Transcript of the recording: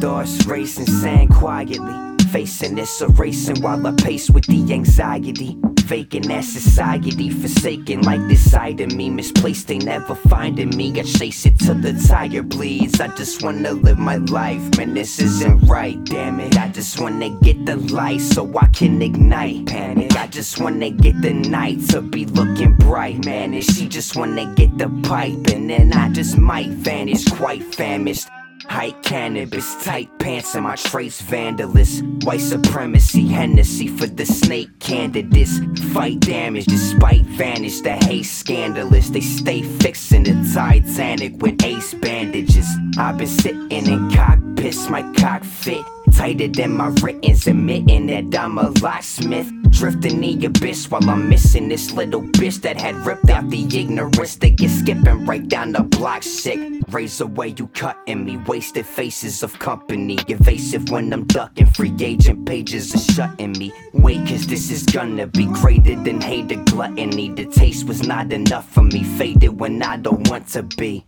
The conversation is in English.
Thoughts racing, saying quietly. Facing this erasing while I pace with the anxiety. Vacant as society, forsaken like this side of me. Misplaced, they never finding me. I chase it till the tire bleeds. I just wanna live my life, man. This isn't right, damn it. I just wanna get the light so I can ignite panic. I just wanna get the night to be looking bright, man. And she just wanna get the pipe, and then I just might vanish, quite famished. Height cannabis, tight pants and my trace vandalist. White supremacy, Hennessy for the snake candidates. Fight damage despite vanish, the hate scandalous. They stay fixing the Titanic with ace bandages. I've been sitting in cockpits, my cock fit. Tighter than my writings, admitting that I'm a locksmith. Drifting the abyss while I'm missing this little bitch that had ripped out the ignorance. They get skipping right down the block, sick. Razor way you cutting me, wasted faces of company. Evasive when I'm ducking, free agent pages are shutting me. Wait, cause this is gonna be greater than hate hated gluttony. The taste was not enough for me, faded when I don't want to be.